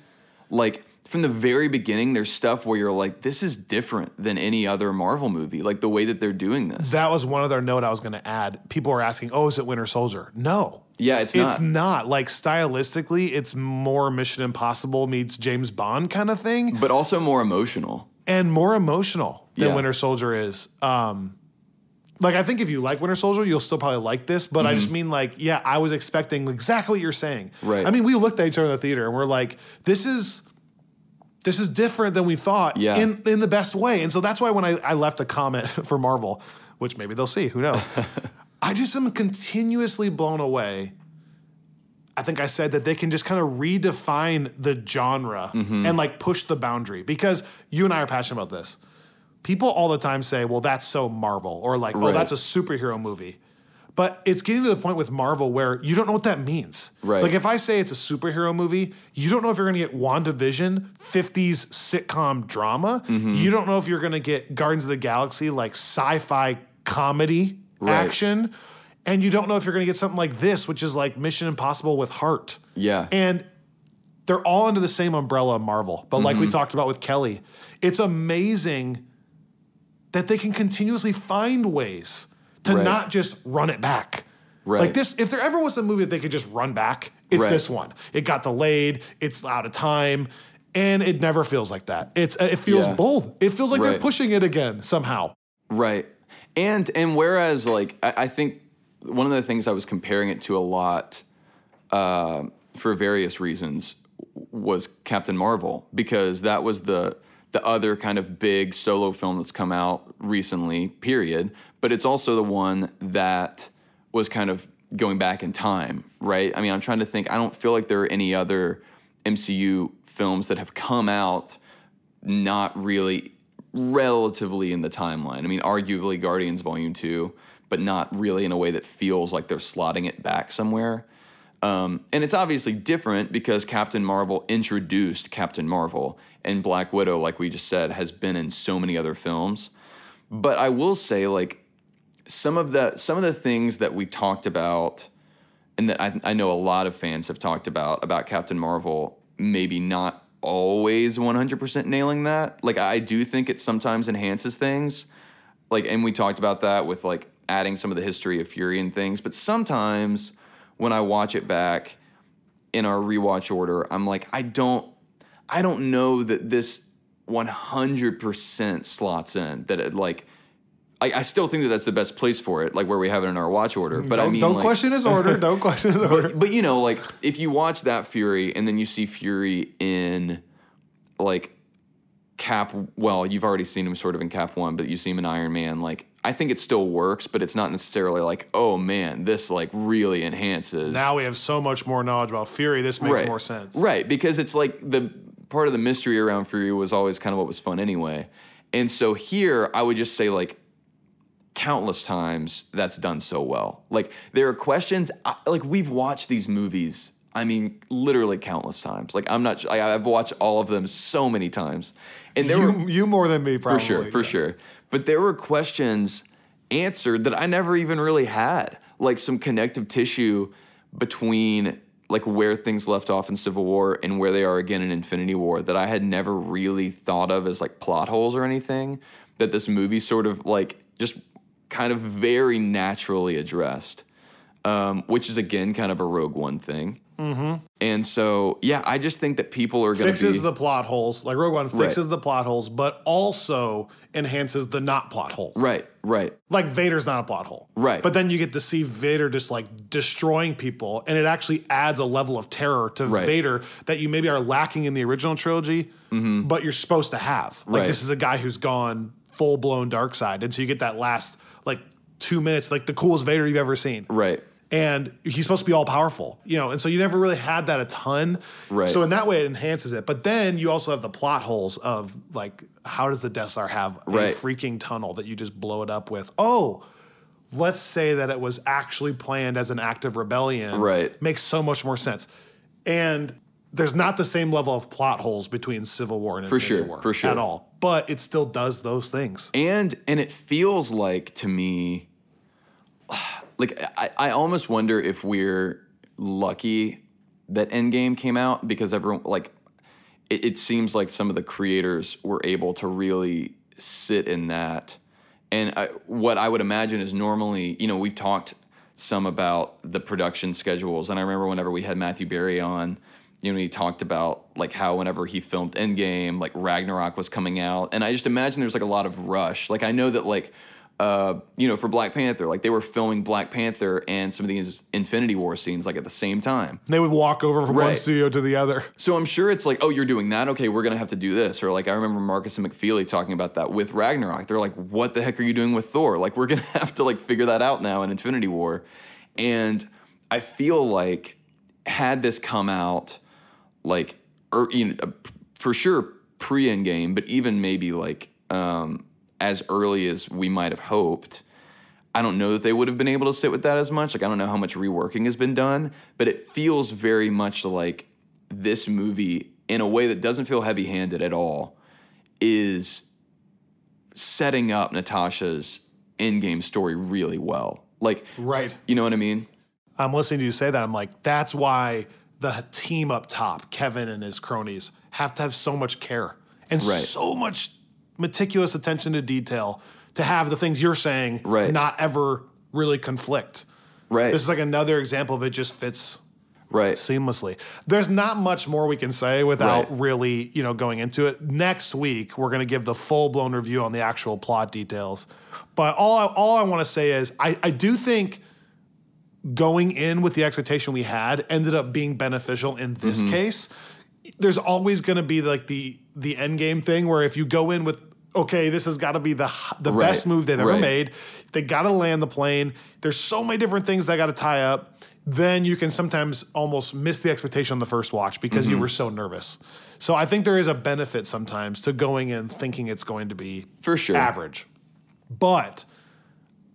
like from the very beginning there's stuff where you're like this is different than any other marvel movie like the way that they're doing this that was one other note I was going to add. People are asking, "Oh, is it Winter Soldier?" No, yeah it's, not. it's not. Like stylistically, it's more Mission Impossible meets James Bond kind of thing, but also more emotional and more emotional than Yeah. Winter Soldier is. Um, like I think if you like Winter Soldier, you'll still probably like this. But I just mean like, yeah, I was expecting exactly what you're saying. Right. I mean, we looked at each other in the theater and we're like, this is this is different than we thought Yeah. in in the best way. And so that's why when I, I left a comment for Marvel, which maybe they'll see, who knows. I just am continuously blown away. I think I said that they can just kind of redefine the genre Mm-hmm. and like push the boundary because you and I are passionate about this. People all the time say, well, that's so Marvel, or like, oh, that's a superhero movie. But it's getting to the point with Marvel where you don't know what that means. Right. Like if I say it's a superhero movie, you don't know if you're going to get WandaVision, 50s sitcom drama. Mm-hmm. You don't know if you're going to get Guardians of the Galaxy, like sci fi comedy Right. action. And you don't know if you're going to get something like this, which is like Mission Impossible with heart. Yeah. And they're all under the same umbrella of Marvel. But like we Mm-hmm. talked about with Kelly, it's amazing that they can continuously find ways to Right. not just run it back. Right. Like this, if there ever was a movie that they could just run back, it's Right. this one. It got delayed, it's out of time, and it never feels like that. It's it feels Yeah. bold. It feels like they're pushing it again somehow. Right. And and whereas like I, I think one of the things I was comparing it to a lot uh, for various reasons was Captain Marvel because that was the the other kind of big solo film that's come out recently. Period. But it's also the one that was kind of going back in time, right? I mean, I'm trying to think. I don't feel like there are any other MCU films that have come out not really relatively in the timeline. I mean, arguably Guardians Volume 2, but not really in a way that feels like they're slotting it back somewhere. Um, and it's obviously different because Captain Marvel introduced Captain Marvel, and Black Widow, like we just said, has been in so many other films. But I will say, like, some of the some of the things that we talked about and that I, I know a lot of fans have talked about about Captain Marvel, maybe not always 100% nailing that. Like I do think it sometimes enhances things. Like and we talked about that with like adding some of the history of Fury and things, but sometimes when I watch it back in our rewatch order, I'm like I don't I don't know that this 100% slots in that it like I, I still think that that's the best place for it, like where we have it in our watch order. But don't I mean, don't like- question his order. Don't question his order. but you know, like if you watch that Fury and then you see Fury in like Cap, well, you've already seen him sort of in Cap One, but you see him in Iron Man. Like I think it still works, but it's not necessarily like, oh man, this like really enhances. now we have so much more knowledge about Fury. This makes right. more sense. right? Because it's like the part of the mystery around Fury was always kind of what was fun anyway. And so here, I would just say like countless times that's done so well. Like there are questions I, like we've watched these movies. I mean, literally countless times. Like I'm not. I, I've watched all of them so many times, and there were You, you more than me, probably. for sure, for sure. But there were questions answered that I never even really had, like some connective tissue between like where things left off in Civil War and where they are again in Infinity War that I had never really thought of as like plot holes or anything. That this movie sort of like just kind of very naturally addressed, um, which is again kind of a Rogue One thing. Mm-hmm. And so, yeah, I just think that people are going to Fixes be the plot holes, like Rogue One fixes the plot holes, but also enhances the not plot holes. right, right. Like Vader's not a plot hole. Right. But then you get to see Vader just like destroying people, and it actually adds a level of terror to Right. Vader that you maybe are lacking in the original trilogy, but you're supposed to have. Like Mm-hmm. Right. this is a guy who's gone full blown dark side. And so you get that last like two minutes, like the coolest Vader you've ever seen. Right. And he's supposed to be all powerful, you know, and so you never really had that a ton. Right. So in that way, it enhances it. But then you also have the plot holes of like, how does the Death Star have a freaking tunnel that you just blow it up with? Oh, let's say that it was actually planned as an act of rebellion. Right. Makes so much more sense. And there's not the same level of plot holes between Civil War and For Infinity sure, War for sure. at all. But it still does those things. and and it feels like to me like I, I almost wonder if we're lucky that endgame came out because everyone like it, it seems like some of the creators were able to really sit in that. And I, what i would imagine is normally you know we've talked some about the production schedules and i remember whenever we had matthew berry on you know he talked about like how whenever he filmed endgame like ragnarok was coming out and i just imagine there's like a lot of rush. Like i know that like uh, you know, for Black Panther, like they were filming Black Panther and some of these Infinity War scenes like at the same time. They would walk over from one Right. studio to the other. So I'm sure it's like, oh, you're doing that? Okay, we're gonna have to do this. Or like I remember Markus and McFeely talking about that with Ragnarok. They're like, what the heck are you doing with Thor? Like we're gonna have to like figure that out now in Infinity War. And I feel like had this come out like or you know uh, for sure pre Endgame, but even maybe like um as early as we might have hoped, I don't know that they would have been able to sit with that as much. Like I don't know how much reworking has been done, but it feels very much like this movie in a way that doesn't feel heavy-handed at all is setting up Natasha's Endgame story really well. Like Right. you know what I mean? I'm listening to you say that. I'm like, that's why the team up top, Kevin and his cronies, have to have so much care and Right. so much meticulous attention to detail to have the things you're saying Right. not ever really conflict. Right. This is like another example of it just fits right. seamlessly. There's not much more we can say without Right. really, you know, going into it. Next week, we're going to give the full blown review on the actual plot details. But all I, all I want to say is I, I do think going in with the expectation we had ended up being beneficial in this Mm-hmm. case. There's always going to be like the the Endgame thing where if you go in with okay, this has got to be the the Right. best move they've ever Right. made. They got to land the plane. There's so many different things that got to tie up. Then you can sometimes almost miss the expectation on the first watch because Mm-hmm. you were so nervous. So I think there is a benefit sometimes to going in thinking it's going to be For sure. average. But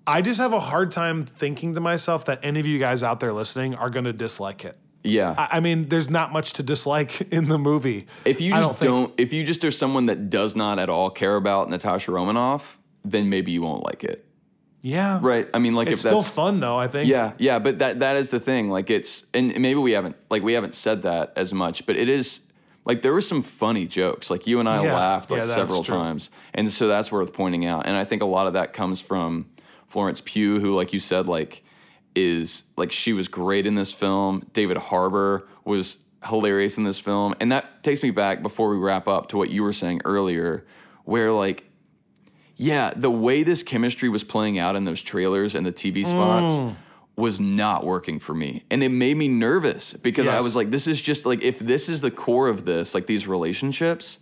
I just have a hard time thinking to myself that any of you guys out there listening are going to dislike it. Yeah. I, I mean, there's not much to dislike in the movie. If you I just think- don't, if you just are someone that does not at all care about Natasha Romanoff, then maybe you won't like it. yeah, Right? I mean, like It's if still that's fun though. I think. yeah, yeah, but that that is the thing. Like it's and maybe we haven't like we haven't said that as much, but it is like there were some funny jokes. Like you and I Yeah, laughed like yeah, several times, and so that's worth pointing out. And I think a lot of that comes from Florence Pugh, who, like you said, like is like she was great in this film. David Harbour was hilarious in this film, and that takes me back before we wrap up to what you were saying earlier, where like yeah, the way this chemistry was playing out in those trailers and the TV spots Mm. was not working for me. And it made me nervous because I was like, this is just like, if this is the core of this, like these relationships,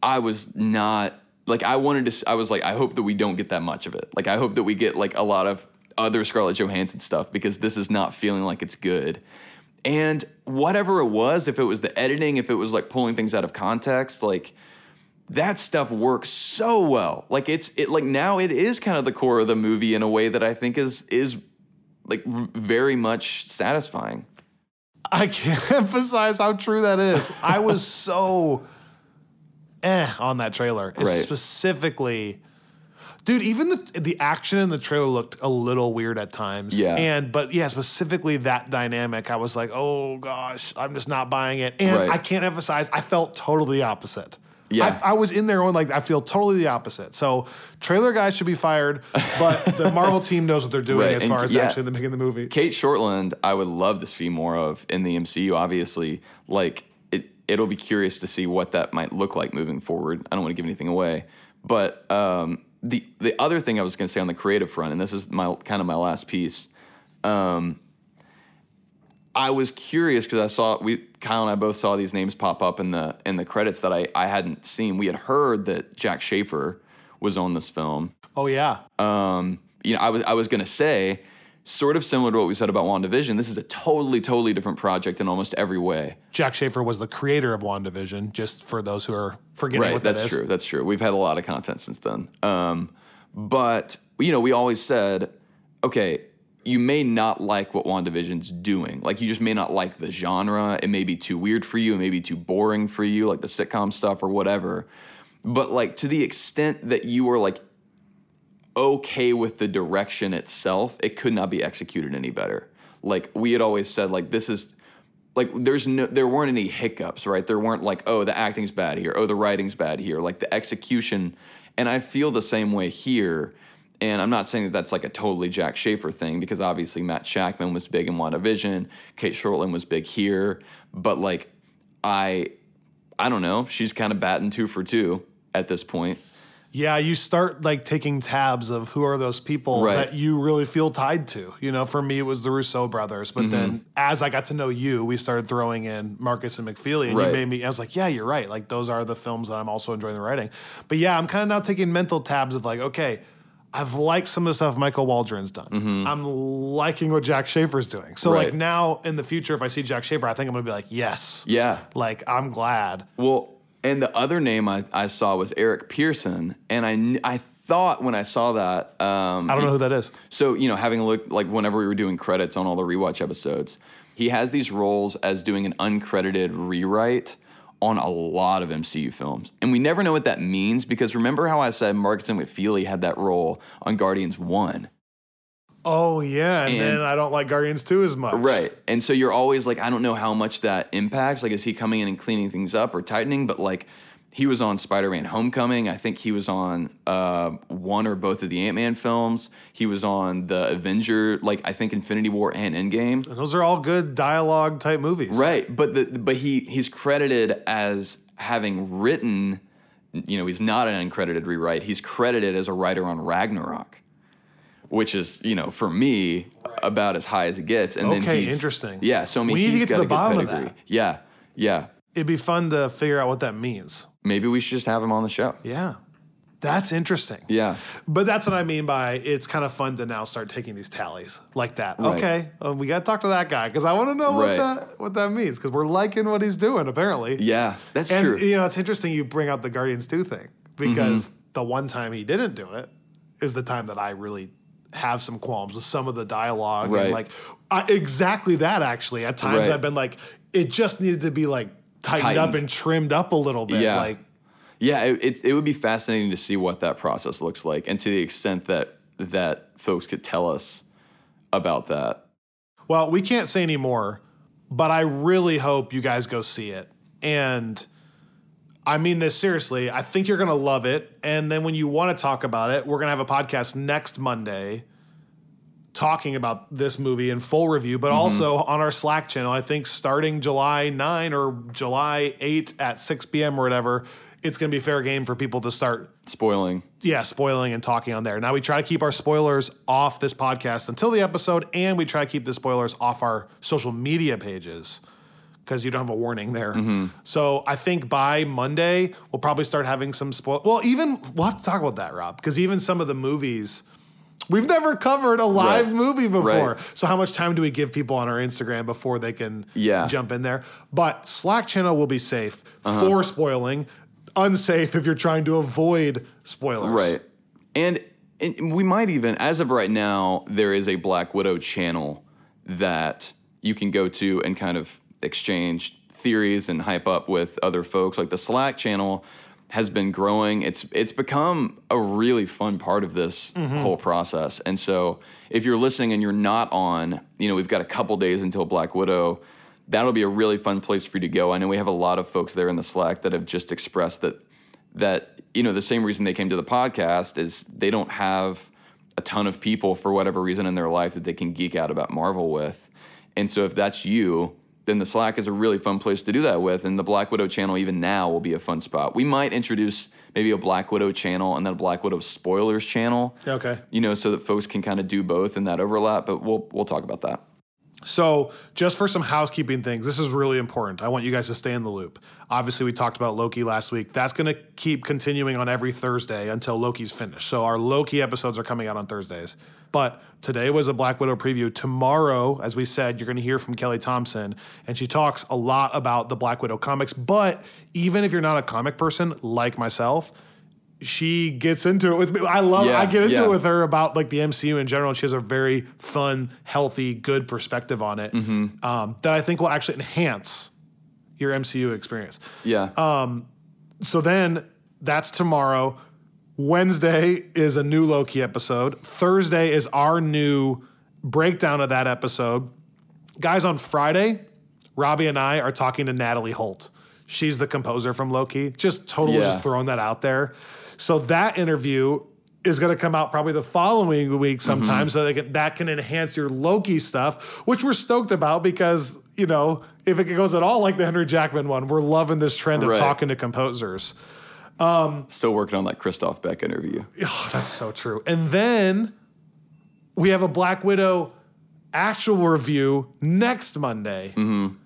I was not, like, I wanted to, I was like, I hope that we don't get that much of it. Like, I hope that we get like a lot of other Scarlett Johansson stuff because this is not feeling like it's good. And whatever it was, if it was the editing, if it was like pulling things out of context, like, that stuff works so well. Like it's it like now it is kind of the core of the movie in a way that I think is is like very much satisfying. I can't emphasize how true that is. I was so eh on that trailer. Right. Specifically, dude, even the the action in the trailer looked a little weird at times. Yeah. And but yeah, specifically that dynamic, I was like, oh gosh, I'm just not buying it. And Right. I can't emphasize, I felt totally opposite. Yeah. I, I was in there going like I feel totally the opposite. So trailer guys should be fired, but the Marvel team knows what they're doing Right, as and far as yeah. actually making the movie. Cate Shortland, I would love to see more of in the MCU. Obviously, like it, it'll be curious to see what that might look like moving forward. I don't want to give anything away, but um, the the other thing I was going to say on the creative front, and this is my kind of my last piece. Um, I was curious because I saw we Kyle and I both saw these names pop up in the in the credits that I I hadn't seen. We had heard that Jac Schaeffer was on this film Oh yeah. um, you know, I was I was gonna say, sort of similar to what we said about WandaVision, this is a totally, totally different project in almost every way. Jac Schaeffer was the creator of WandaVision, just for those who are forgetting Right, what that that's is. true. That's true. We've had a lot of content since then. Um, but you know, we always said, okay, you may not like what WandaVision's doing. Like you just may not like the genre. It may be too weird for you. It may be too boring for you, like the sitcom stuff or whatever. But like to the extent that you are like okay with the direction itself, it could not be executed any better. Like we had always said, like this is like there's no there weren't any hiccups, right? There weren't like, oh, the acting's bad here, oh, the writing's bad here, like the execution. And I feel the same way here. And I'm not saying that that's like a totally Jac Schaeffer thing because obviously Matt Shakman was big in WandaVision, Cate Shortland was big here, but like I I don't know, she's kind of batting two for two at this point. Yeah, you start like taking tabs of who are those people Right. that you really feel tied to. You know, for me it was the Russo brothers, but then Mm-hmm. as I got to know you, we started throwing in Markus and McFeely, and Right. you made me. I was like, yeah, you're right. Like those are the films that I'm also enjoying the writing. But yeah, I'm kind of now taking mental tabs of like, okay. I've liked some of the stuff Michael Waldron's done. I'm liking what Jac Schaeffer's doing. So Mm-hmm. Right. like now in the future, if I see Jac Schaeffer, I think I'm gonna be like, yes. Yeah. Like I'm glad. Well, and the other name I, I saw was Eric Pearson, and I I thought when I saw that, um, I don't know who that is. so, you know, having a look, like whenever we were doing credits on all the rewatch episodes, he has these roles as doing an uncredited rewrite on a lot of MCU films. And we never know what that means because remember how I said Martin McFeely had that role on Guardians 1? Oh yeah, and, And- then I don't like Guardians two as much. Right. And so you're always like, I don't know how much that impacts. Like, is he coming in and cleaning things up or tightening? But like, he was on Spider Man Homecoming. I think he was on uh, one or both of the Ant Man films. He was on the Avenger, like, I think Infinity War and Endgame. Those are all good dialogue type movies. Right, but the but he he's credited as having written. You know, he's not an uncredited rewrite. He's credited as a writer on Ragnarok, which is you know for me about as high as it gets. And then he's, interesting. Yeah, so I mean, We need to get to the bottom of pedigree. that. Yeah, yeah. It'd be fun to figure out what that means. Maybe we should just have him on the show. Yeah. That's interesting. Yeah, But that's what I mean by it's kind of fun to now start taking these tallies like that. Right. Okay, uh, we got to talk to that guy because I want to know what that what that means because we're liking what he's doing apparently. yeah, that's and true. you know it's interesting you bring up the Guardians two thing because Mm-hmm. the one time he didn't do it is the time that I really have some qualms with some of the dialogue Right. and like I, exactly that actually at times Right. I've been like it just needed to be like tightened, up and trimmed up a little bit Yeah. like Yeah, it, it, it would be fascinating to see what that process looks like, and to the extent that that folks could tell us about that. Well, we can't say any more, but I really hope you guys go see it. And I mean this seriously. I think you're going to love it. And then when you want to talk about it, we're going to have a podcast next Monday talking about this movie in full review, but mm-hmm. also on our Slack channel. I think starting July 9 or July 8 at 6 p.m. or whatever, it's going to be fair game for people to start Spoiling. yeah, spoiling and talking on there. Now we try to keep our spoilers off this podcast until the episode, and we try to keep the spoilers off our social media pages because you don't have a warning there. Mm-hmm. So I think by Monday we'll probably start having some spoil. Well, even we'll have to talk about that, Rob, because even some of the movies. We've never covered a live Right. movie before. Right. So how much time do we give people on our Instagram before they can Yeah. jump in there? But Slack channel will be safe Uh-huh. for spoiling, unsafe if you're trying to avoid spoilers. Right. And, and we might even, as of right now, there is a Black Widow channel that you can go to and kind of exchange theories and hype up with other folks. Like the Slack channel has been growing. It's it's become a really fun part of this mm-hmm. whole process. And so if you're listening and you're not on, you know, we've got a couple days until Black Widow. That'll be a really fun place for you to go. I know we have a lot of folks there in the Slack that have just expressed that that you know the same reason they came to the podcast is they don't have a ton of people for whatever reason in their life that they can geek out about Marvel with. And so if that's you, then the Slack is a really fun place to do that with. And the Black Widow channel, even now, will be a fun spot. We might introduce maybe a Black Widow channel and then a Black Widow spoilers channel. Okay. You know, so that folks can kind of do both in that overlap. But we'll we'll talk about that. So, just for some housekeeping things, this is really important. I want you guys to stay in the loop. Obviously, we talked about Loki last week. That's going to keep continuing on every Thursday until Loki's finished. So, our Loki episodes are coming out on Thursdays. But today was a Black Widow preview. Tomorrow, as we said, you're going to hear from Kelly Thompson, and she talks a lot about the Black Widow comics. But even if you're not a comic person like myself, she gets into it with me. I love. Yeah, I get into yeah. it with her about like the MCU in general. and She has a very fun, healthy, good perspective on it Mm-hmm. um, that I think will actually enhance your MCU experience. Yeah. Um, So then that's tomorrow. Wednesday is a new Loki episode. Thursday is our new breakdown of that episode. Guys, on Friday, Robbie and I are talking to Natalie Holt. She's the composer from Loki. Just totally Yeah. just throwing that out there. So that interview is going to come out probably the following week mm-hmm. sometime so they can, that can enhance your Loki stuff, which we're stoked about because, you know, if it goes at all like the Henry Jackman one, we're loving this trend of Right. talking to composers. Um, Still working on that Christoph Beck interview. Oh, that's so true. And then we have a Black Widow actual review next Monday. Mm-hmm.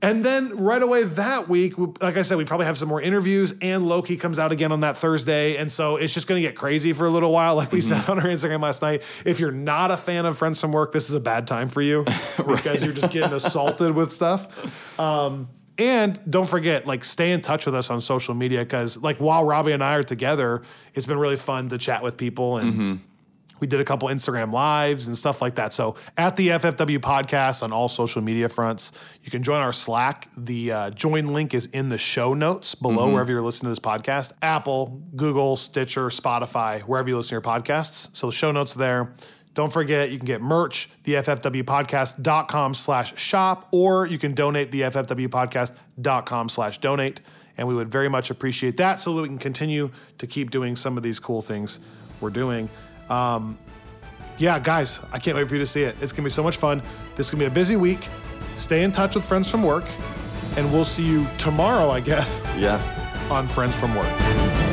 And then right away that week, like I said, we probably have some more interviews, and Loki comes out again on that Thursday. And so it's just going to get crazy for a little while, like we said on our Instagram last night. If you're not a fan of Friends from Work, this is a bad time for you because you're just getting assaulted with stuff. Um, and don't forget, like, stay in touch with us on social media because, like, while Robbie and I are together, it's been really fun to chat with people and. We did a couple Instagram lives and stuff like that. So at the FFW podcast on all social media fronts, you can join our Slack. The uh, join link is in the show notes below wherever you're listening to this podcast Apple, Google, Stitcher, Spotify, wherever you listen to your podcasts. So the show notes there. Don't forget, you can get merch, the FFWpodcast.com slash shop, or you can donate the FFWpodcast.com slash donate. And we would very much appreciate that so that we can continue to keep doing some of these cool things we're doing. Um, yeah, guys, I can't wait for you to see it. It's gonna be so much fun. This is gonna be a busy week. Stay in touch with friends from work, and we'll see you tomorrow, I guess, Yeah. on Friends from Work.